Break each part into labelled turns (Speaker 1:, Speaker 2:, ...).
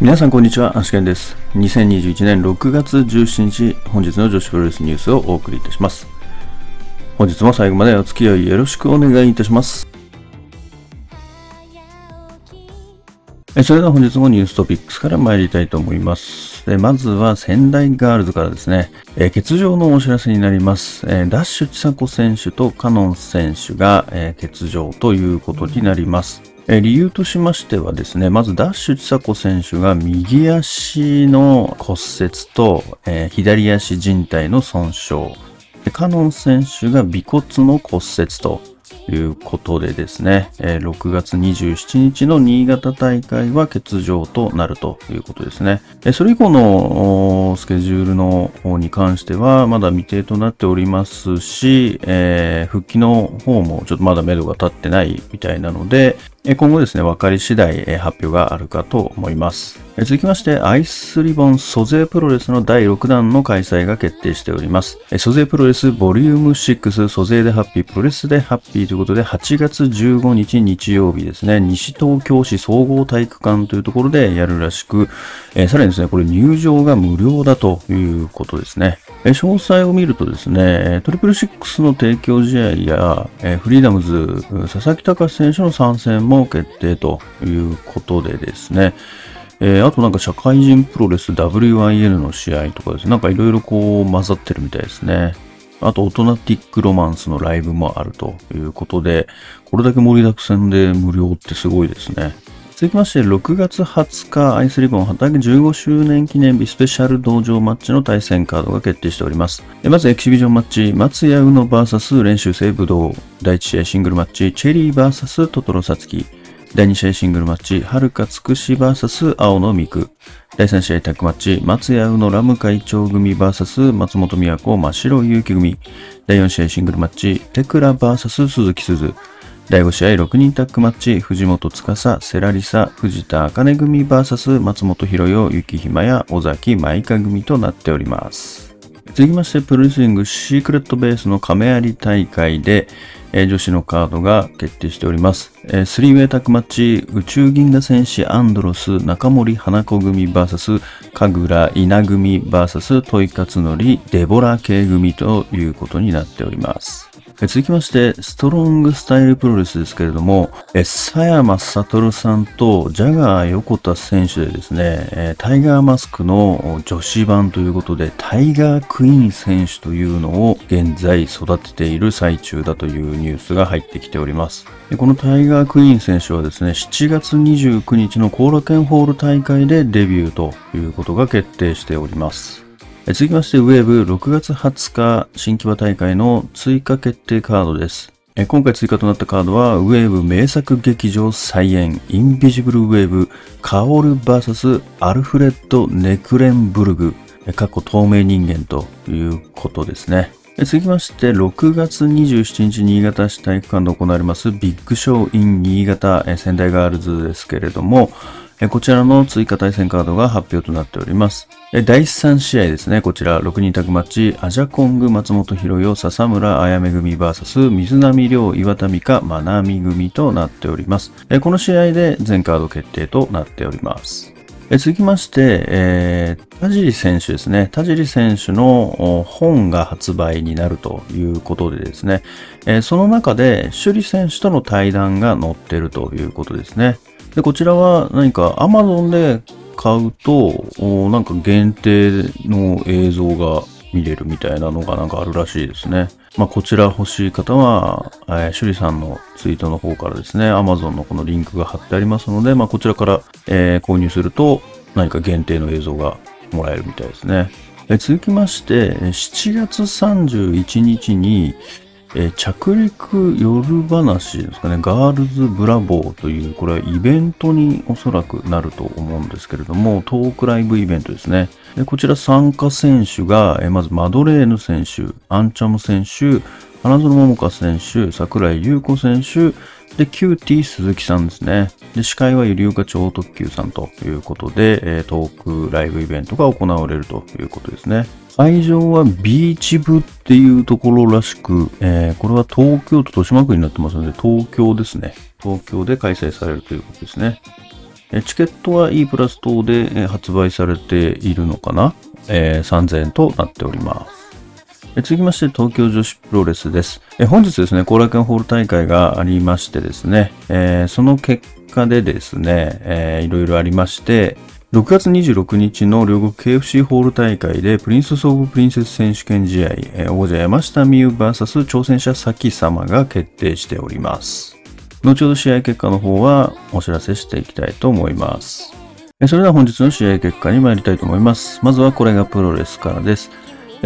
Speaker 1: 皆さんこんにちは、アシケンです。2021年6月17日、本日の女子プロレスニュースをお送りいたします。本日も最後までお付き合いよろしくお願いいたします。それでは本日もニューストピックスから参りたいと思います。まずは仙台ガールズからですね、え欠場のお知らせになります。えダッシュ千佐子選手とカノン選手がえ欠場ということになります。理由としましてはですね、まずダッシュ千佐子選手が右足の骨折と、左足靭帯の損傷、カノン選手が尾骨の骨折と、いうことでですね、6月27日の新潟大会は欠場となるということですね。それ以降のスケジュールの方に関してはまだ未定となっておりますし、復帰の方もちょっとまだ目処が立ってないみたいなので、今後ですね、分かり次第発表があるかと思います。続きまして、アイスリボン租税プロレスの第6弾の開催が決定しております。租税プロレスボリューム6租税でハッピー、プロレスでハッピーということで、8月15日日曜日ですね、西東京市総合体育館というところでやるらしく、さらにですね、これ入場が無料だということですね。詳細を見るとですね、トリプルシックスの提供試合や、フリーダムズ、佐々木隆選手の参戦も決定ということでですね、えー、あとなんか社会人プロレス WIN の試合とかですね、なんかいろいろこう混ざってるみたいですね。あと、オトナティックロマンスのライブもあるということで、これだけ盛りだくさんで無料ってすごいですね。続きまして、6月20日、アイスリボン畑15周年記念日スペシャル道場マッチの対戦カードが決定しております。まず、エキシビジョンマッチ、松屋宇野 VS 練習生武道。第1試合シングルマッチ、チェリー VS トトロサツキ。第2試合シングルマッチ、はるかつくし VS 青野美久。第3試合タッグマッチ、松屋宇野ラム会長組 VS 松本美和子真白勇気組。第4試合シングルマッチ、テクラ VS 鈴木鈴。第5試合6人タッグマッチ、藤本司、セラリサ、藤田茜組 VS 松本博代、雪姫や尾崎舞香組となっております。続きまして、プロレスリングシークレットベースの亀有大会で、えー、女子のカードが決定しております。えー、スリーウェイタックマッチ、宇宙銀河戦士アンドロス、中森花子組 VS、神楽稲組 VS、トイカツノリ、デボラ系組ということになっております。続きまして、ストロングスタイルプロレスですけれども、佐山悟さんとジャガー横田選手でですね、タイガーマスクの女子版ということで、タイガークイーン選手というのを現在育てている最中だというニュースが入ってきております。このタイガークイーン選手はですね、7月29日の後楽園ホール大会でデビューということが決定しております。続きまして、ウェーブ6月20日新規場大会の追加決定カードです。今回追加となったカードは、ウェーブ名作劇場再演、インビジブルウェーブ、カオル VS アルフレッド・ネクレンブルグ、過去透明人間ということですね。続きまして、6月27日新潟市体育館で行われますビッグショー in 新潟仙台ガールズですけれども、こちらの追加対戦カードが発表となっております。第3試合ですね。こちら、6人タグマッチ、アジャコング、松本博代、笹村あやめ組 VS、水波亮、岩田美香、まなみ組となっております。この試合で全カード決定となっております。続きまして、えー、田尻選手ですね。田尻選手の本が発売になるということでですね、その中で首里選手との対談が載っているということですね。で、こちらは何か Amazon で買うと、なんか限定の映像が見れるみたいなのがなんかあるらしいですね。まあ、こちら欲しい方は、えー、シュリさんのツイートの方からですね、Amazon のこのリンクが貼ってありますので、まあ、こちらから、えー、購入すると何か限定の映像がもらえるみたいですね。続きまして、7月31日に、えー、着陸夜話ですかね、ガールズブラボーという、これはイベントにおそらくなると思うんですけれども、トークライブイベントですね。でこちら参加選手が、えー、まずマドレーヌ選手、アンチャム選手、花園桃香選手、桜井優子選手、で、キューティー鈴木さんですね。で、司会はユリオカ超特 Qさんということで、えー、トークライブイベントが行われるということですね。会場はビーチ部っていうところらしく、えー、これは東京都豊島区になってますので、東京ですね。東京で開催されるということですね。えチケットは E プラス等で発売されているのかな、えー、3000円となっております。続きまして、東京女子プロレスです。え本日ですね、後楽園ホール大会がありましてですね、えーその結果でですね、いろいろありまして、6月26日の両国 KFC ホール大会でプリンスソーブプリンセス選手権試合、えー王者山下美夢 VS 挑戦者咲様が決定しております。後ほど試合結果の方はお知らせしていきたいと思います。それでは本日の試合結果に参りたいと思います。まずはこれがプロレスからです。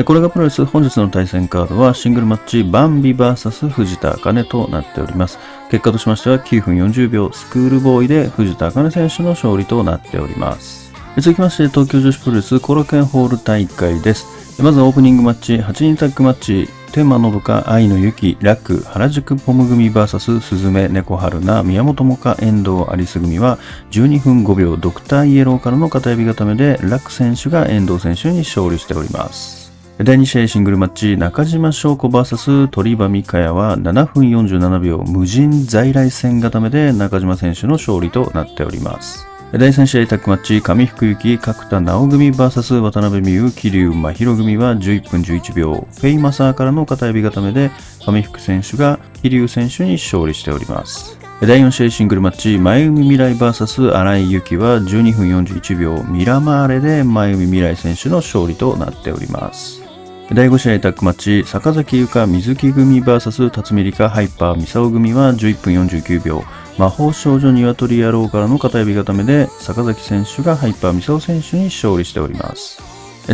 Speaker 1: これがプロレス本日の対戦カードはシングルマッチバンビ VS 藤田茜となっております。結果としましては9分40秒スクールボーイで藤田茜選手の勝利となっております。続きまして東京女子プロレスコロケンホール大会です。まずはオープニングマッチ8人タッグマッチ天満のどか愛のゆき楽原宿ポム組 VS スズメ猫春菜宮本もか遠藤アリス組は12分5秒ドクターイエローからの片指固めで楽選手が遠藤選手に勝利しております。第2試合シングルマッチ中島翔子 VS 鳥羽美香也は7分47秒無人在来線固めで中島選手の勝利となっております。第3試合タッグマッチ上福幸角田直組 VS 渡辺美優桐生真宙組は11分11秒フェイマサーからの片指固めで上福選手が桐生選手に勝利しております。第4試合シングルマッチ、前海未来 VS 荒井由紀は12分41秒ミラマーレで前海未来選手の勝利となっております。第5試合タッグマッチ、坂崎優香水木組 VS 辰巳梨花ハイパーミサオ組は11分49秒魔法少女鶏野郎からの片指固めで坂崎選手がハイパーミサオ選手に勝利しております。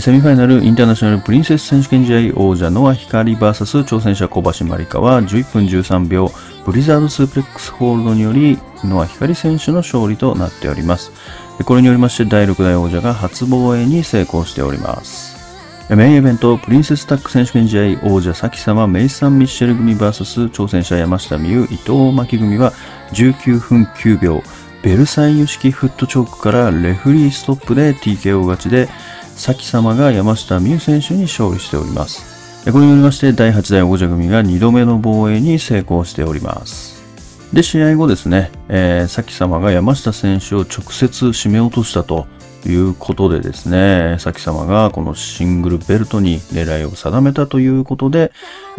Speaker 1: セミファイナルインターナショナルプリンセス選手権試合王者ノア光 VS 挑戦者小橋まりかは11分13秒ブリザードスープレックスホールドによりノア光選手の勝利となっております。これによりまして第6代王者が初防衛に成功しております。メインイベント、プリンセスタック選手権試合王者咲様メイサン・ミッシェル組 VS 挑戦者山下美優伊藤真希組は19分9秒ベルサイユ式フットチョークからレフリーストップで TKO 勝ちで咲様が山下美優選手に勝利しております。これによりまして第8代王者組が2度目の防衛に成功しております。で、試合後ですね、えー、咲様が山下選手を直接締め落としたとということでですね、咲様がこのシングルベルトに狙いを定めたということで、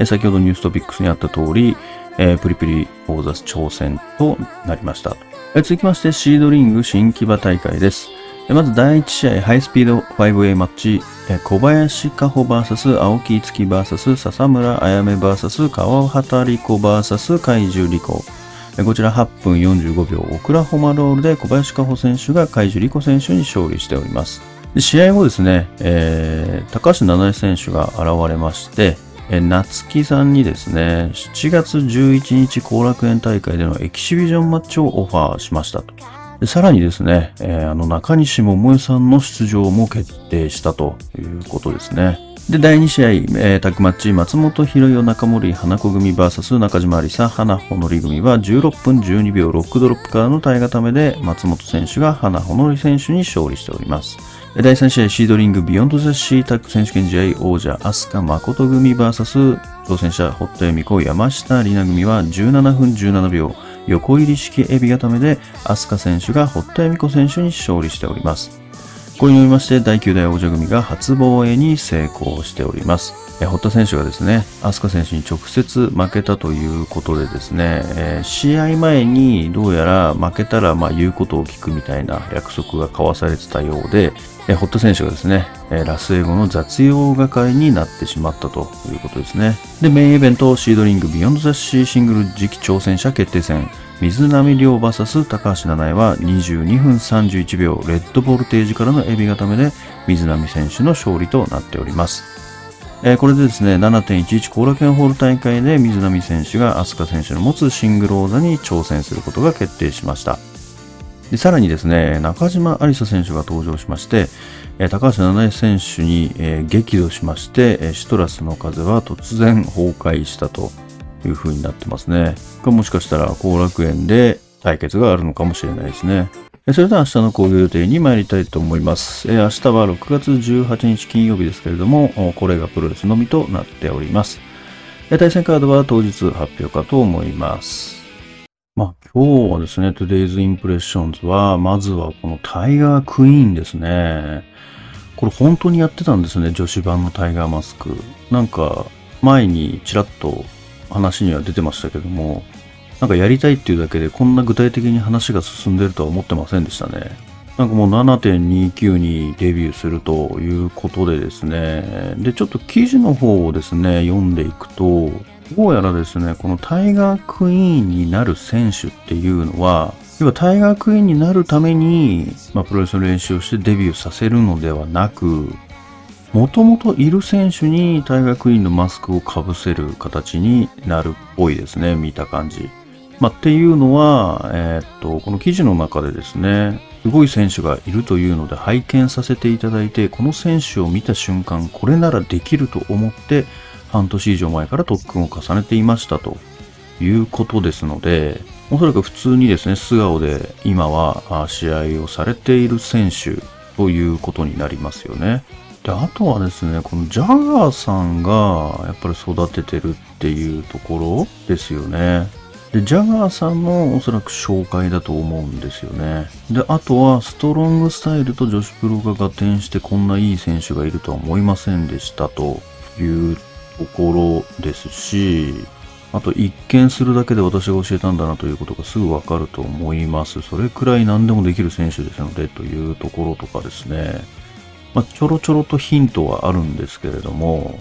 Speaker 1: 先ほどニューストピックスにあった通り、えープリプリ王座挑戦となりました。え続きましてシードリング新木場大会です。まず第1試合ハイスピード 5A マッチ、えー小林加穂 VS 青木月 VS 笹村あやめ VS 川畑理子 VS 海獣理子。こちら8分45秒オクラホマロールで小林加穂選手が海獣理子選手に勝利しております。試合後ですね、えー高橋七重選手が現れまして、え夏木さんにですね、7月11日後楽園大会でのエキシビジョンマッチをオファーしましたと。さらにですね、えーあの中西桃江さんの出場も決定したということですね。で、第2試合、えータッグマッチ、松本博代中森花子組 VS 中島有沙花ほのり組は16分12秒ロックドロップからの体固めで松本選手が花ほのり選手に勝利しております。第3試合シードリングビヨンドザシータッグ選手権試合王者飛鳥誠組 VS 挑戦者堀田恵美子山下里奈組は17分17秒横入り式エビ固めで飛鳥選手が堀田恵美子選手に勝利しております。これによりまして第9代王者組が初防衛に成功しております。え堀田選手がですね、飛鳥選手に直接負けたということでですね、えー試合前にどうやら負けたらまあ言うことを聞くみたいな約束が交わされてたようで、え堀田選手がですね、えラスエゴの雑用係になってしまったということですね。で、メインイベントシードリングビヨンドザシーシングル次期挑戦者決定戦、水波亮 VS 高橋七重は22分31秒レッドボルテージからのエビ固めで水波選手の勝利となっております。えーこれでですね、7.11後楽園ホール大会で水波選手が飛鳥選手の持つシングル王座に挑戦することが決定しました。でさらにですね、中島有沙選手が登場しまして、えー高橋七重選手に、えー激怒しまして、シトラスの風は突然崩壊したとという風になってますね。これもしかしたら後楽園で対決があるのかもしれないですね。それでは明日の興行予定に参りたいと思います。明日は6月18日金曜日ですけれども、これがプロレスのみとなっております。対戦カードは当日発表かと思います。まあ今日はですね、Today's Impressions は、まずはこのタイガークイーンですね。これ本当にやってたんですね、女子版のタイガーマスク。なんか、前にちらっと話には出てましたけども、なんかやりたいっていうだけでこんな具体的に話が進んでるとは思ってませんでしたね。なんかもう7.29にデビューするということでですね。で、ちょっと記事の方をですね、読んでいくと、どうやらですね、このタイガークイーンになる選手っていうのは、要はタイガークイーンになるために、まあ、プロレスの練習をしてデビューさせるのではなく、もともといる選手にタイガークイーンのマスクをかぶせる形になるっぽいですね、見た感じ。まあ、っていうのは、えー、っと、この記事の中でですね、すごい選手がいるというので拝見させていただいて、この選手を見た瞬間、これならできると思って、半年以上前から特訓を重ねていましたということですので、おそらく普通にですね、素顔で今は試合をされている選手ということになりますよね。で、あとはですね、このジャガーさんがやっぱり育ててるっていうところですよね。で、ジャガーさんのおそらく紹介だと思うんですよね。で、あとはストロングスタイルと女子プロが合点してこんないい選手がいるとは思いませんでしたというところですし、あと一見するだけで私が教えたんだなということがすぐわかると思います。それくらい何でもできる選手ですのでというところとかですね。まあ、ちょろちょろとヒントはあるんですけれども、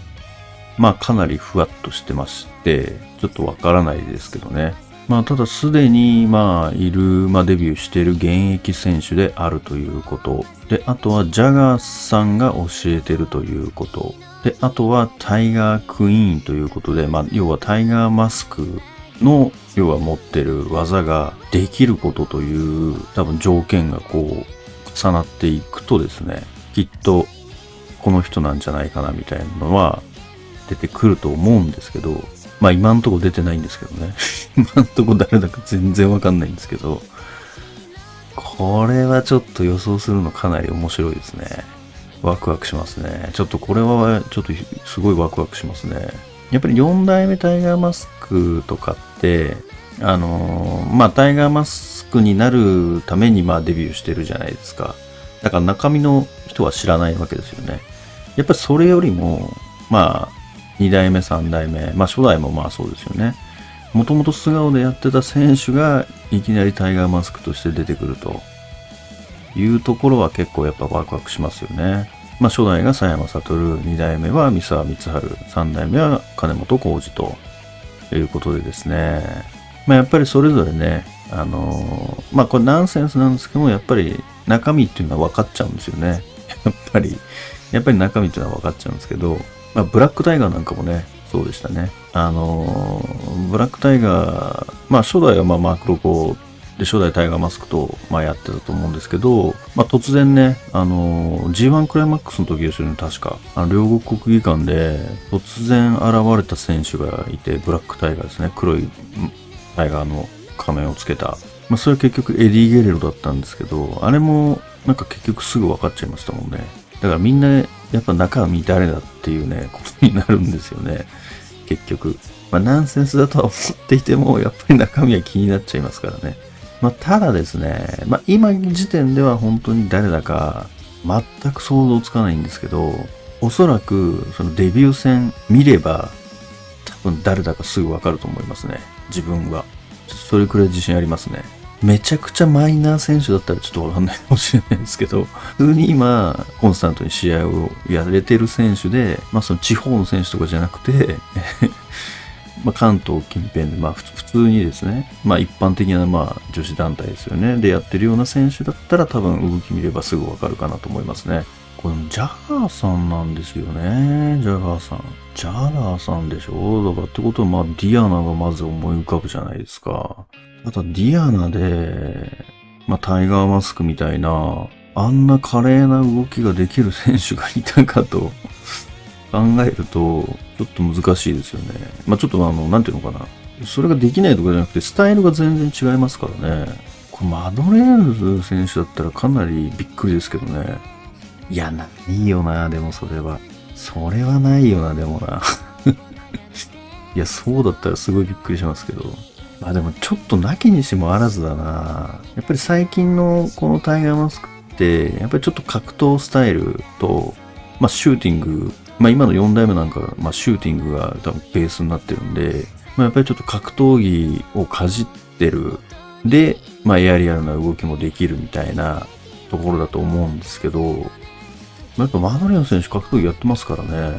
Speaker 1: まあかなりふわっとしてまして、ちょっとわからないですけどね。まあただすでにまあいる、まあデビューしている現役選手であるということ。で、あとはジャガーさんが教えてるということ。で、あとはタイガークイーンということで、まあ、要はタイガーマスクの、要は持ってる技ができることという、多分条件がこう、重なっていくとですね、きっと、この人なんじゃないかなみたいなのは出てくると思うんですけど、まあ今んとこ出てないんですけどね。今んとこ誰だか全然わかんないんですけど、これはちょっと予想するのかなり面白いですね。ワクワクしますね。ちょっとこれはちょっとすごいワクワクしますね。やっぱり4代目タイガーマスクとかって、あのー、まあ、タイガーマスクになるためにまあデビューしてるじゃないですか。だから中身の人は知らないわけですよね。やっぱりそれよりも、まあ、2代目、3代目、まあ初代もまあそうですよね。もともと素顔でやってた選手がいきなりタイガーマスクとして出てくると。いうところは結構やっぱワクワクしますよね。まあ、初代が佐山悟、2代目は三沢光晴、3代目は金本浩二ということでですね。まあ、やっぱりそれぞれね、あのー、まあ、これナンセンスなんですけども、やっぱり中身っていうのは分かっちゃうんですよね。やっぱり、やっぱり中身っていうのは分かっちゃうんですけど、まあ、ブラックタイガーなんかもね、そうでしたね。あのー、ブラックタイガー、まあ初代はまあマークロコで、初代タイガーマスクと、まあ、やってたと思うんですけど、まあ、突然ね、あのー、G1 クライマックスの時ですよね、確か。あの、両国国技館で、突然現れた選手がいて、ブラックタイガーですね、黒いタイガーの仮面をつけた。まあ、それは結局エディ・ゲレロだったんですけど、あれも、なんか結局すぐ分かっちゃいましたもんね。だからみんな、やっぱ中身誰だっていうね、ことになるんですよね。結局。まあ、ナンセンスだとは思っていても、やっぱり中身は気になっちゃいますからね。まあ、ただですね、まあ、今時点では本当に誰だか全く想像つかないんですけど、おそらくそのデビュー戦見れば多分誰だかすぐわかると思いますね。自分は。それくらい自信ありますね。めちゃくちゃマイナー選手だったらちょっとわかんないかもしれないですけど、普通に今、コンスタントに試合をやれてる選手で、まあその地方の選手とかじゃなくて ま、関東近辺で、まあ、普通にですね、まあ、一般的な、まあ、女子団体ですよね。でやってるような選手だったら多分動き見ればすぐわかるかなと思いますね。これ、ジャガーさんなんですよね。ジャガーさん。ジャガーさんでしょ？だからってことは、まあ、ディアナがまず思い浮かぶじゃないですか。ただ、ディアナで、まあ、タイガーマスクみたいな、あんな華麗な動きができる選手がいたかと 考えると、ちょっと難しいですよね。まあちょっとあの、なんていうのかな。それができないとかじゃなくて、スタイルが全然違いますからね。これマドレーヌ選手だったらかなりびっくりですけどね。いや、ないよな、でもそれは。それはないよな、でもな。いや、そうだったらすごいびっくりしますけど。まあでもちょっとなきにしもあらずだな。やっぱり最近のこのタイガーマスクって、やっぱりちょっと格闘スタイルと、まあシューティング、まあ今の4代目なんか、まあシューティングが多分ベースになってるんで、まあやっぱりちょっと格闘技をかじってる。で、まあエアリアルな動きもできるみたいなところだと思うんですけど、やっぱマドリアン選手格闘技やってますからね。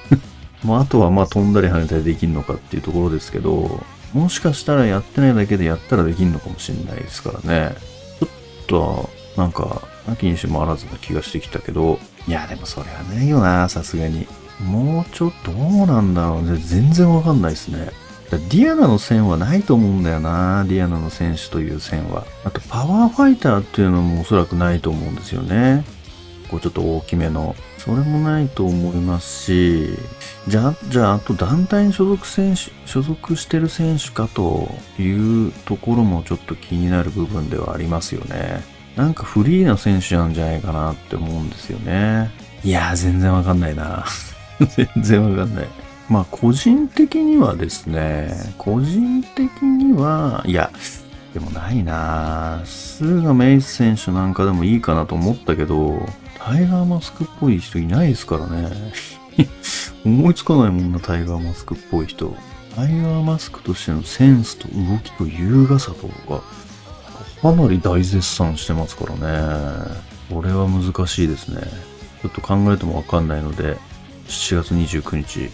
Speaker 1: まああとはまあ飛んだり跳ねたりできるのかっていうところですけど、もしかしたらやってないだけでやったらできるのかもしれないですからね。ちょっと、なんか、なきにしもあらずな気がしてきたけど、いや、でもそれはないよな、さすがに。もうちょっとどうなんだろうね。全然わかんないですね。ディアナの線はないと思うんだよな。ディアナの選手という線は。あと、パワーファイターっていうのもおそらくないと思うんですよね。こうちょっと大きめの。それもないと思いますし、じゃあ、じゃあ、あと団体に所属選手、所属してる選手かというところもちょっと気になる部分ではありますよね。なんかフリーな選手なんじゃないかなって思うんですよね。いやー、全然わかんないな。全然わかんない。まあ、個人的にはですね、個人的には、いや、でもないなスーガメイス選手なんかでもいいかなと思ったけど、タイガーマスクっぽい人いないですからね。思いつかないもんな、タイガーマスクっぽい人。タイガーマスクとしてのセンスと動きと優雅さとか、かなり大絶賛してますからね。これは難しいですね。ちょっと考えてもわかんないので、7月29日、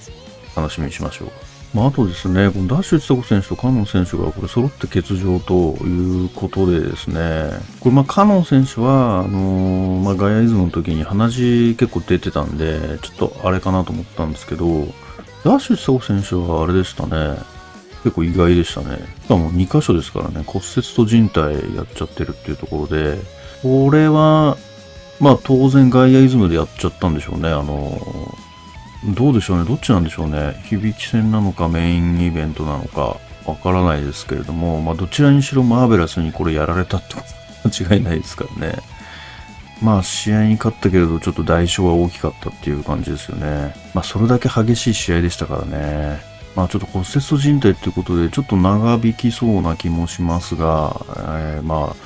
Speaker 1: 楽しみにしましょう。まあ、あとですね、このダッシュ千子選手とカノン選手がこれ揃って欠場ということでですね、これまあカノン選手は、あのー、まあ、ガイアイズムの時に鼻血結構出てたんで、ちょっとあれかなと思ったんですけど、ダッシュ千子選手はあれでしたね、結構意外でしたね。しかも2箇所ですからね、骨折と人体やっちゃってるっていうところで、これは、まあ当然ガイアイズムでやっちゃったんでしょうね。あのーどうでしょうね、どっちなんでしょうね、響き戦なのかメインイベントなのかわからないですけれども、まあ、どちらにしろマーベラスにこれやられたってこと間違いないですからね。まあ、試合に勝ったけれど、ちょっと代償は大きかったっていう感じですよね。まあ、それだけ激しい試合でしたからね。まあ、ちょっと骨折と人体っていうことで、ちょっと長引きそうな気もしますが、えー、まあ、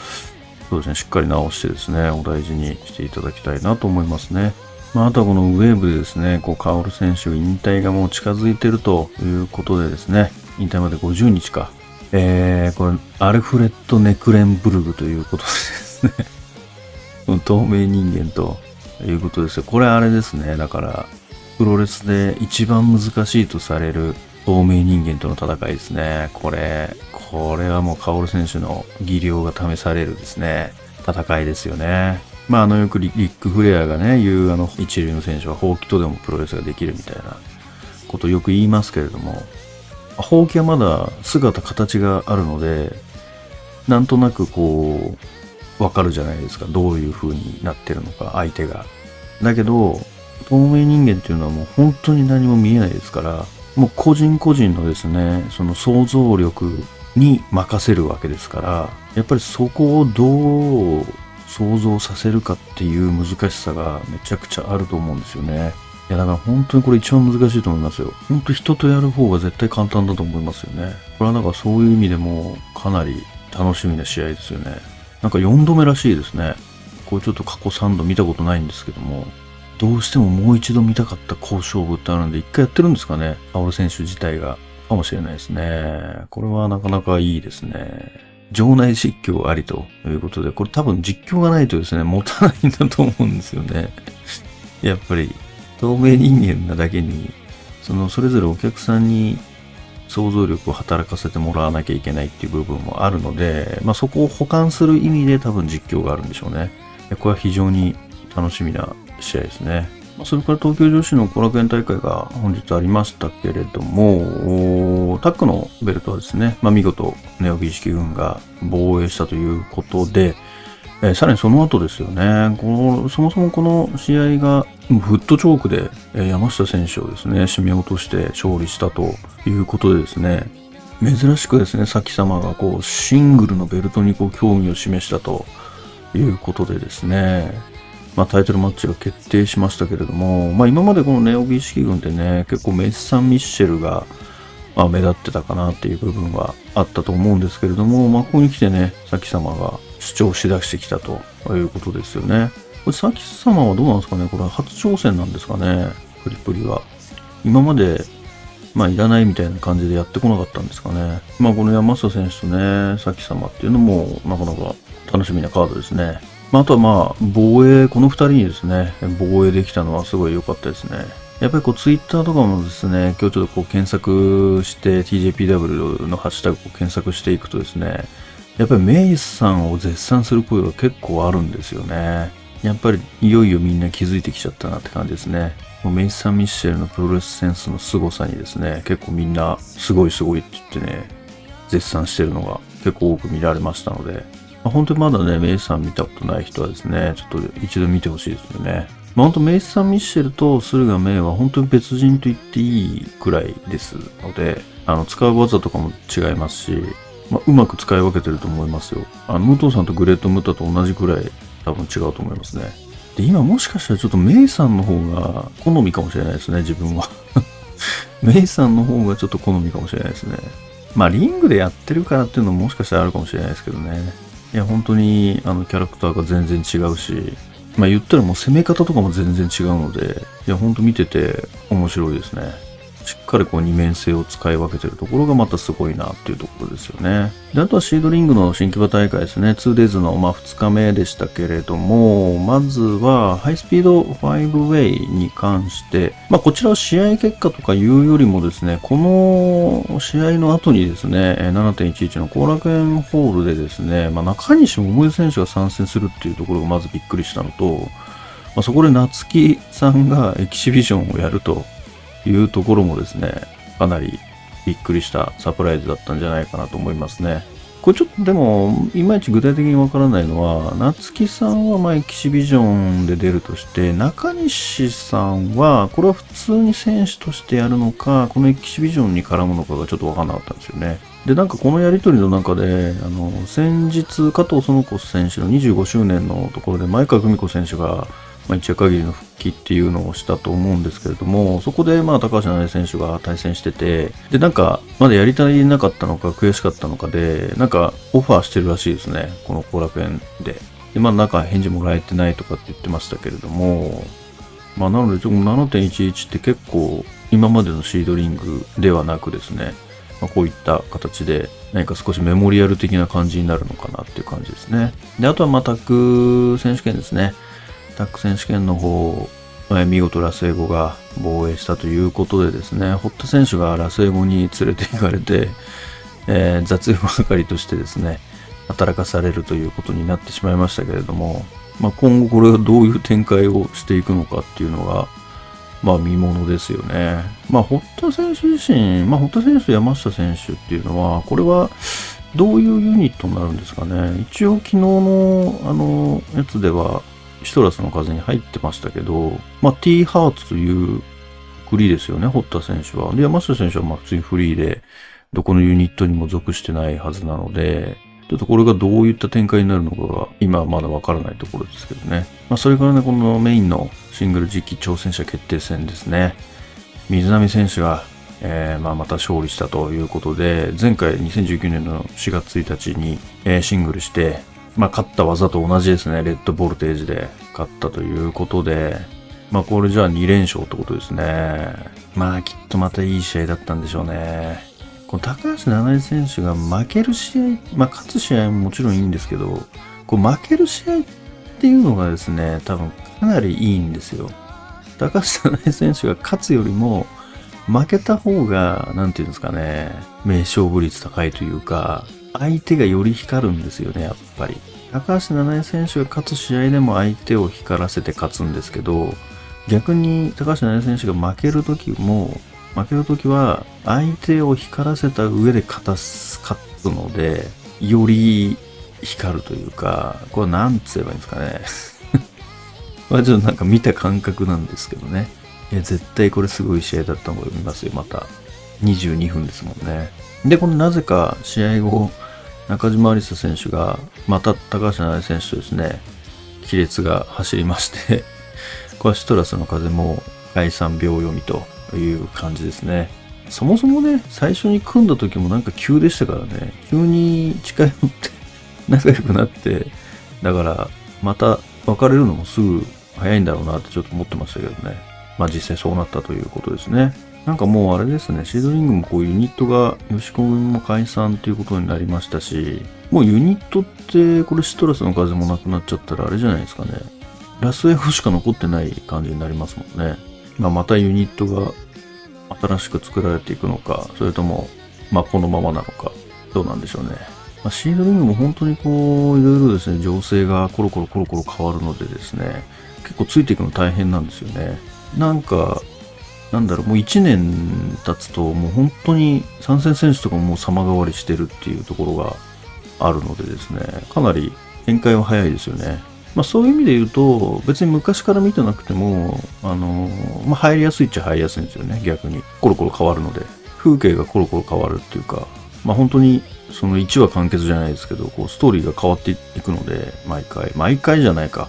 Speaker 1: そうですね、しっかり直してですね、お大事にしていただきたいなと思いますね。まあ、あとはこのウェーブでですね、こう、カオル選手引退がもう近づいてるということでですね、引退まで50日か。えー、これ、アルフレッド・ネクレンブルグということでですね、透明人間ということですよ。これあれですね、だから、プロレスで一番難しいとされる透明人間との戦いですね。これ、これはもうカオル選手の技量が試されるですね、戦いですよね。まあ、あのよくリック・フレアがね、言うあの一流の選手はほうきとでもプロレスができるみたいなことをよく言いますけれども、ほうきはまだ姿、形があるので、なんとなくこう、わかるじゃないですか。どういう風になってるのか、相手が。だけど、透明人間っていうのはもう本当に何も見えないですから、もう個人個人のですね、その想像力に任せるわけですから、やっぱりそこをどう想像させるかっていう難しさがめちゃくちゃあると思うんですよね。いやだから本当にこれ一番難しいと思いますよ。本当人とやる方が絶対簡単だと思いますよね。これはなんかそういう意味でもかなり楽しみな試合ですよね。なんか4度目らしいですね。これちょっと過去3度見たことないんですけども、どうしてももう一度見たかった好勝負ってあるんで、一回やってるんですかね。アオル選手自体が。かもしれないですね。これはなかなかいいですね。場内実況ありということで、これ多分実況がないとですね、持たないんだと思うんですよね。やっぱり、透明人間なだけに、そのそれぞれお客さんに想像力を働かせてもらわなきゃいけないっていう部分もあるので、まあそこを補完する意味で多分実況があるんでしょうね。これは非常に楽しみな試合ですね。それから東京女子の後楽園大会が本日ありましたけれども、タックのベルトはですね、まあ、見事ネオ美意識軍が防衛したということで、えー、さらにその後ですよね、このそもそもこの試合がフットチョークで、え、山下選手をですね、締め落として勝利したということでですね、珍しくですね、さき様がこうシングルのベルトにこう興味を示したということでですね、まあ、タイトルマッチが決定しましたけれども、まあ、今までこのネオ美意識軍ってね、結構メッサン・ミッシェルがまあ、目立ってたかなっていう部分はあったと思うんですけれども、まあ、ここに来てね、先様が主張しだしてきたということですよね。これ、先様はどうなんですかね？これは初挑戦なんですかね？プリプリは。今まで、まあ、いらないみたいな感じでやってこなかったんですかね？まあ、この山下選手とね、先様っていうのも、なかなか楽しみなカードですね。まあ、あとはまあ、防衛、この二人にですね、防衛できたのはすごい良かったですね。やっぱりこう、ツイッターとかもですね、今日ちょっとこう検索して、TJPW のハッシュタグを検索していくとですね、やっぱりメイさんを絶賛する声が結構あるんですよね。やっぱりいよいよみんな気づいてきちゃったなって感じですね。もうメイサン・ミッシェルのプロレスセンスの凄さにですね、結構みんなすごいすごいって言ってね、絶賛してるのが結構多く見られましたので、本当にまだね、メイさん見たことない人はですね、ちょっと一度見てほしいですよね。まあ、本当メイサン・ミッシェルと駿河メイは本当に別人と言っていいくらいですので、あの、使う技とかも違いますし、まあ、うまく使い分けてると思いますよ。あの、武藤さんとグレート・ムタと同じくらい多分違うと思いますね。で、今もしかしたらちょっとメイさんの方が好みかもしれないですね、自分は。メイさんの方がちょっと好みかもしれないですね。まあ、リングでやってるからっていうのももしかしたらあるかもしれないですけどね。いや、本当に、あの、キャラクターが全然違うし、まあ言ったらもう攻め方とかも全然違うので、いや、ほんと見てて面白いですね。しっかりこう二面性を使い分けてるところがまたすごいなっていうところですよね。で、あとはシードリングの新規場大会ですね。2days のまあ2日目でしたけれども、まずはハイスピード 5way に関して、まあこちらは試合結果とかいうよりもですね、この試合の後にですね、7.11の後楽園ホールでですね、まあ中西桃江選手が参戦するっていうところがまずびっくりしたのと、まあ、そこで夏木さんがエキシビションをやるというところもですね、かなりびっくりしたサプライズだったんじゃないかなと思いますね。これちょっとでも、いまいち具体的にわからないのは、夏木さんはまあエキシビジョンで出るとして、中西さんは、これは普通に選手としてやるのか、このエキシビジョンに絡むのかがちょっとわかんなかったんですよね。で、なんかこのやりとりの中で、あの、先日、加藤園子選手の25周年のところで、前川久美子選手が、まあ、一夜限りの復帰っていうのをしたと思うんですけれども、そこでまあ高橋七重選手が対戦してて、で、なんかまだやり足りなかったのか悔しかったのかで、なんかオファーしてるらしいですね、この後楽園で。で、まあなんか返事もらえてないとかって言ってましたけれども、まあなので7.11って結構今までのシードリングではなくですね、まあ、こういった形で何か少しメモリアル的な感じになるのかなっていう感じですね。で、あとはまあタッグ選手権ですね。タック選手権の方、え見事ラスエゴが防衛したということでですね、堀田選手がラスエゴに連れて行かれて、えー、雑用係としてですね、働かされるということになってしまいましたけれども、まあ、今後これがどういう展開をしていくのかっていうのが、まあ見ものですよね。まあ堀田選手自身、まあ堀田選手と山下選手っていうのは、これはどういうユニットになるんですかね。一応昨日のあのやつでは、シトラスの数に入ってましたけど、まあ、T ハーツというフリーですよね、堀田選手は。で、山下選手はまあ普通にフリーで、どこのユニットにも属してないはずなので、ちょっとこれがどういった展開になるのかが今はまだわからないところですけどね。まあそれからね、このメインのシングル次期挑戦者決定戦ですね。水波選手が、えー、まあまた勝利したということで、前回2019年の4月1日に、えー、シングルして、まあ、勝った技と同じですね。レッドボルテージで勝ったということで、まあ、これじゃあ2連勝ってことですね。まあ、きっとまたいい試合だったんでしょうね。この高橋七重選手が負ける試合、まあ、勝つ試合ももちろんいいんですけど、こう負ける試合っていうのがですね、多分かなりいいんですよ。高橋七重選手が勝つよりも、負けた方が、なんていうんですかね、名勝負率高いというか、相手がより光るんですよね、やっぱり。高橋七重選手が勝つ試合でも相手を光らせて勝つんですけど、逆に高橋七重選手が負ける時も、負ける時は相手を光らせた上で勝たす、勝つので、より光るというか、これなんつ言えばいいんですかね。まあちょっとなんか見た感覚なんですけどね。いや、絶対これすごい試合だったと思いますよ、また。22分ですもんね。で、このなぜか試合後、中島アリサ選手が、また高橋七重選手とですね、亀裂が走りましてこれはシトラスの風も第3秒読みという感じですね。そもそもね、最初に組んだ時もなんか急でしたからね、急に近寄って 仲良くなって、だからまた別れるのもすぐ早いんだろうなってちょっと思ってましたけどね。まあ実際そうなったということですね。なんかもうあれですね、シードリングもこうユニットが、吉子組も解散ということになりましたし、もうユニットってこれシトラスの風もなくなっちゃったらあれじゃないですかね。ラスエフしか残ってない感じになりますもんね。まあ、またユニットが新しく作られていくのか、それとも、まあ、このままなのか、どうなんでしょうね。まあ、シードリングも本当にこう、いろいろですね、情勢がコロコロコロコロ変わるのでですね、結構ついていくの大変なんですよね。なんか、なんだろう、もう1年経つと、もう本当に参戦選手とかもう様変わりしてるっていうところがあるのでですね、かなり展開は早いですよね。まあそういう意味で言うと、別に昔から見てなくても、あの、まあ入りやすいっちゃ入りやすいんですよね、逆に。コロコロ変わるので。風景がコロコロ変わるっていうか、まあ本当にその1話完結じゃないですけど、こうストーリーが変わっていくので、毎回。毎回じゃないか。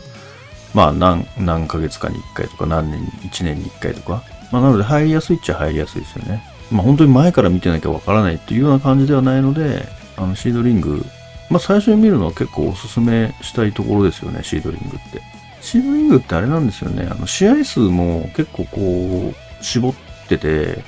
Speaker 1: まあ何、何ヶ月かに1回とか、何年、1年に1回とか。まあなので入りやすいっちゃ入りやすいですよね。まあ本当に前から見てなきゃわからないっていうような感じではないので、あのシードリングまあ、最初に見るのは結構おすすめしたいところですよね、シードリングって。シードリングってあれなんですよね、あの試合数も結構こう、絞ってて、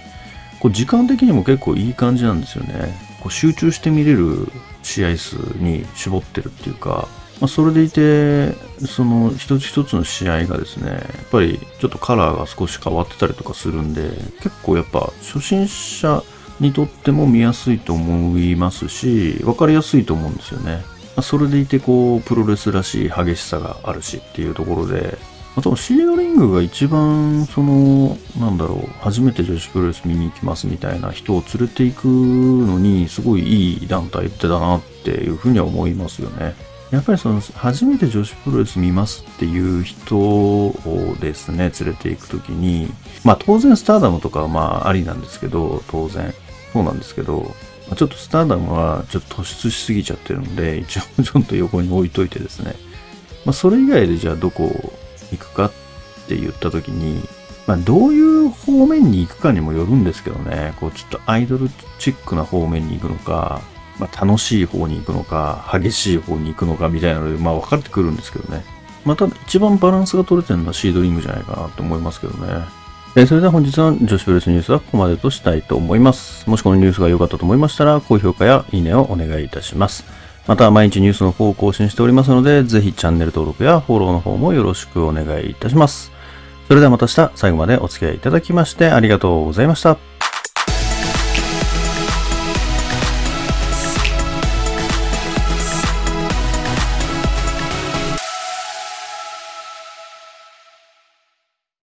Speaker 1: こう時間的にも結構いい感じなんですよね。こう集中して見れる試合数に絞ってるっていうか、まあ、それでいて、その一つ一つの試合がですね、やっぱりちょっとカラーが少し変わってたりとかするんで、結構やっぱ初心者にとっても見やすいと思いますし、分かりやすいと思うんですよね。まそれでいてこう、プロレスらしい激しさがあるしっていうところで、あとシードリングが一番、その、なんだろう、初めて女子プロレス見に行きますみたいな人を連れていくのに、すごいいい団体ってだなっていうふうには思いますよね。やっぱりその、初めて女子プロレス見ますっていう人をですね、連れて行くときに、まあ当然スターダムとかはまあありなんですけど、当然。そうなんですけど、ちょっとスターダムはちょっと突出しすぎちゃってるので、一応ちょっと横に置いといてですね。まあ、それ以外でじゃあどこ行くかって言った時に、まあ、どういう方面に行くかにもよるんですけどね、こうちょっとアイドルチックな方面に行くのか、まあ、楽しい方に行くのか、激しい方に行くのかみたいなので、まあ分かれてくるんですけどね。また一番バランスが取れてるのはシードリングじゃないかなと思いますけどね。えそれでは本日の女子プレスニュースはここまでとしたいと思います。もしこのニュースが良かったと思いましたら、高評価やいいねをお願いいたします。また、毎日ニュースの方を更新しておりますので、ぜひチャンネル登録やフォローの方もよろしくお願いいたします。それではまた明日、最後までお付き合いいただきましてありがとうございました。